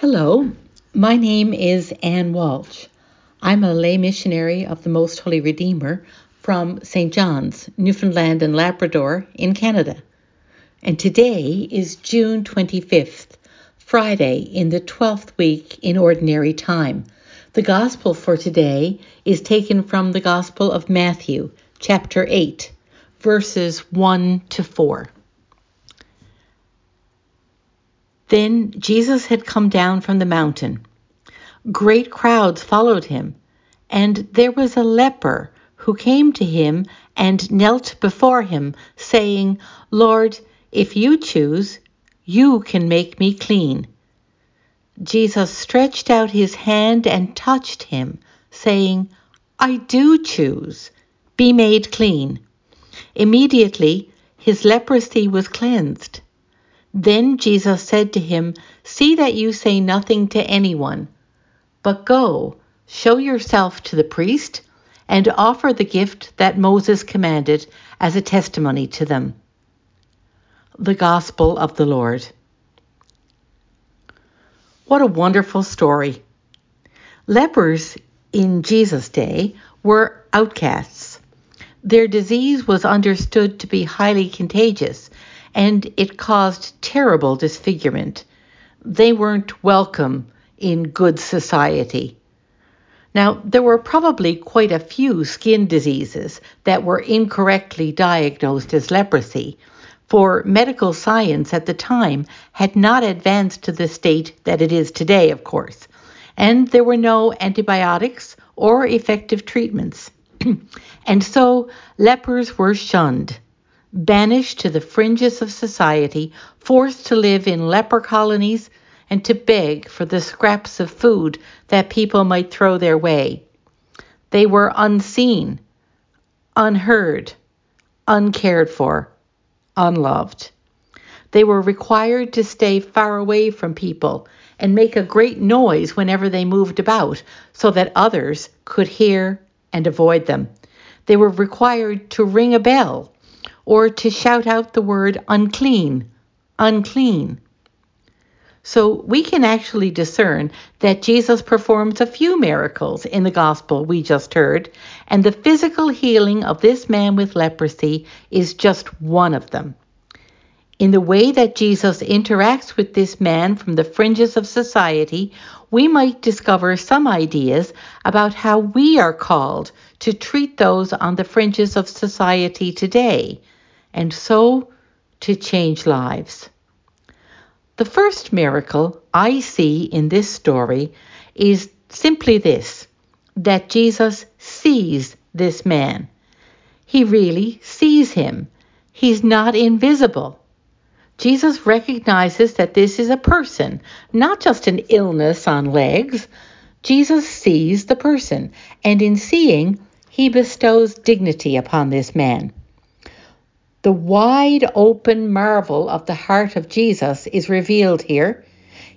Hello, my name is Ann Walsh. I'm a lay missionary of the Most Holy Redeemer from St. John's, Newfoundland and Labrador in Canada. And today is June 25th, Friday in the 12th week in Ordinary Time. The Gospel for today is taken from the Gospel of Matthew, chapter 8, verses 1 to 4. Then Jesus had come down from the mountain. Great crowds followed him, and there was a leper who came to him and knelt before him, saying, Lord, if you choose, you can make me clean. Jesus stretched out his hand and touched him, saying, I do choose. Be made clean. Immediately his leprosy was cleansed. Then Jesus said to him, See that you say nothing to anyone, but go, show yourself to the priest, and offer the gift that Moses commanded as a testimony to them. The Gospel of the Lord. What a wonderful story! Lepers in Jesus' day were outcasts. Their disease was understood to be highly contagious and it caused terrible disfigurement. They weren't welcome in good society. Now, there were probably quite a few skin diseases that were incorrectly diagnosed as leprosy, for medical science at the time had not advanced to the state that it is today, of course, and there were no antibiotics or effective treatments. and so lepers were shunned banished to the fringes of society, forced to live in leper colonies, and to beg for the scraps of food that people might throw their way. They were unseen, unheard, uncared for, unloved. They were required to stay far away from people and make a great noise whenever they moved about so that others could hear and avoid them. They were required to ring a bell or to shout out the word unclean, unclean. So we can actually discern that Jesus performs a few miracles in the gospel we just heard, and the physical healing of this man with leprosy is just one of them. In the way that Jesus interacts with this man from the fringes of society, we might discover some ideas about how we are called to treat those on the fringes of society today and so to change lives. The first miracle I see in this story is simply this that Jesus sees this man. He really sees him. He's not invisible. Jesus recognizes that this is a person, not just an illness on legs. Jesus sees the person, and in seeing, he bestows dignity upon this man. The wide open marvel of the heart of Jesus is revealed here.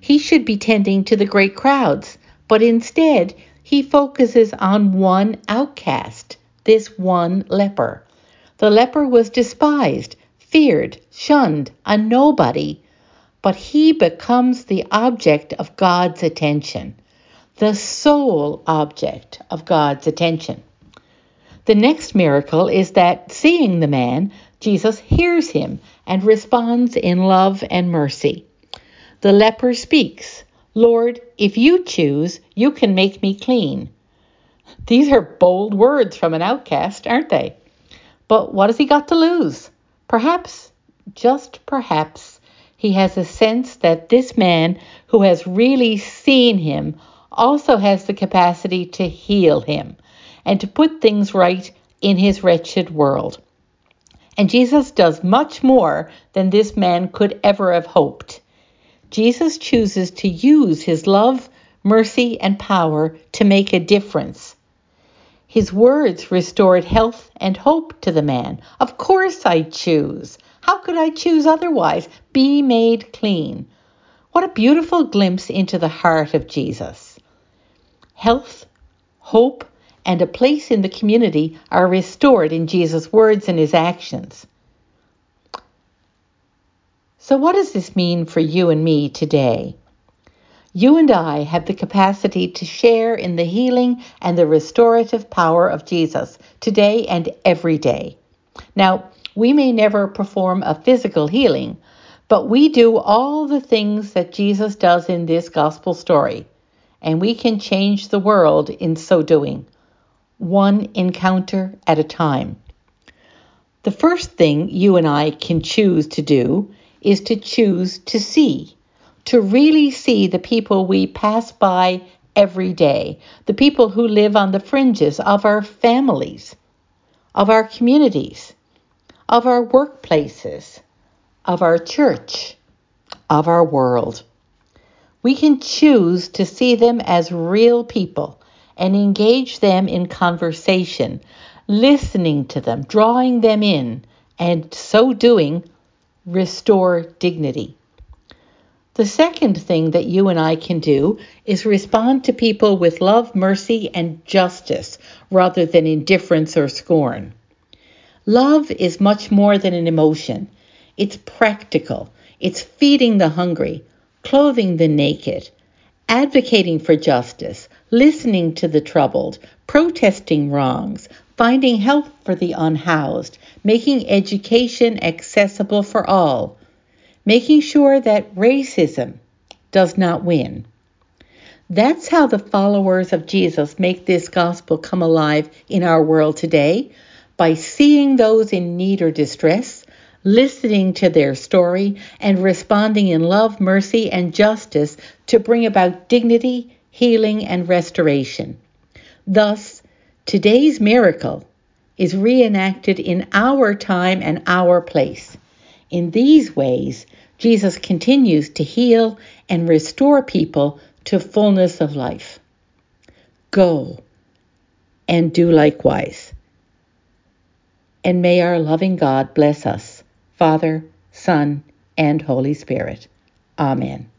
He should be tending to the great crowds, but instead he focuses on one outcast, this one leper. The leper was despised, feared, shunned, a nobody, but he becomes the object of God's attention, the sole object of God's attention. The next miracle is that seeing the man, Jesus hears him and responds in love and mercy. The leper speaks, Lord, if you choose, you can make me clean. These are bold words from an outcast, aren't they? But what has he got to lose? Perhaps, just perhaps, he has a sense that this man who has really seen him also has the capacity to heal him and to put things right in his wretched world. And Jesus does much more than this man could ever have hoped. Jesus chooses to use his love, mercy, and power to make a difference. His words restored health and hope to the man. Of course I choose. How could I choose otherwise? Be made clean. What a beautiful glimpse into the heart of Jesus. Health, hope, and a place in the community are restored in Jesus' words and his actions. So, what does this mean for you and me today? You and I have the capacity to share in the healing and the restorative power of Jesus today and every day. Now, we may never perform a physical healing, but we do all the things that Jesus does in this gospel story, and we can change the world in so doing, one encounter at a time. The first thing you and I can choose to do is to choose to see to really see the people we pass by every day, the people who live on the fringes of our families, of our communities, of our workplaces, of our church, of our world. We can choose to see them as real people and engage them in conversation, listening to them, drawing them in, and so doing, restore dignity. The second thing that you and I can do is respond to people with love, mercy, and justice rather than indifference or scorn. Love is much more than an emotion. It's practical. It's feeding the hungry, clothing the naked, advocating for justice, listening to the troubled, protesting wrongs, finding help for the unhoused, making education accessible for all, making sure that racism does not win. That's how the followers of Jesus make this gospel come alive in our world today by seeing those in need or distress, listening to their story, and responding in love, mercy, and justice to bring about dignity, healing, and restoration. Thus, today's miracle is reenacted in our time and our place. In these ways, Jesus continues to heal and restore people to fullness of life. Go and do likewise. And may our loving God bless us, Father, Son, and Holy Spirit. Amen.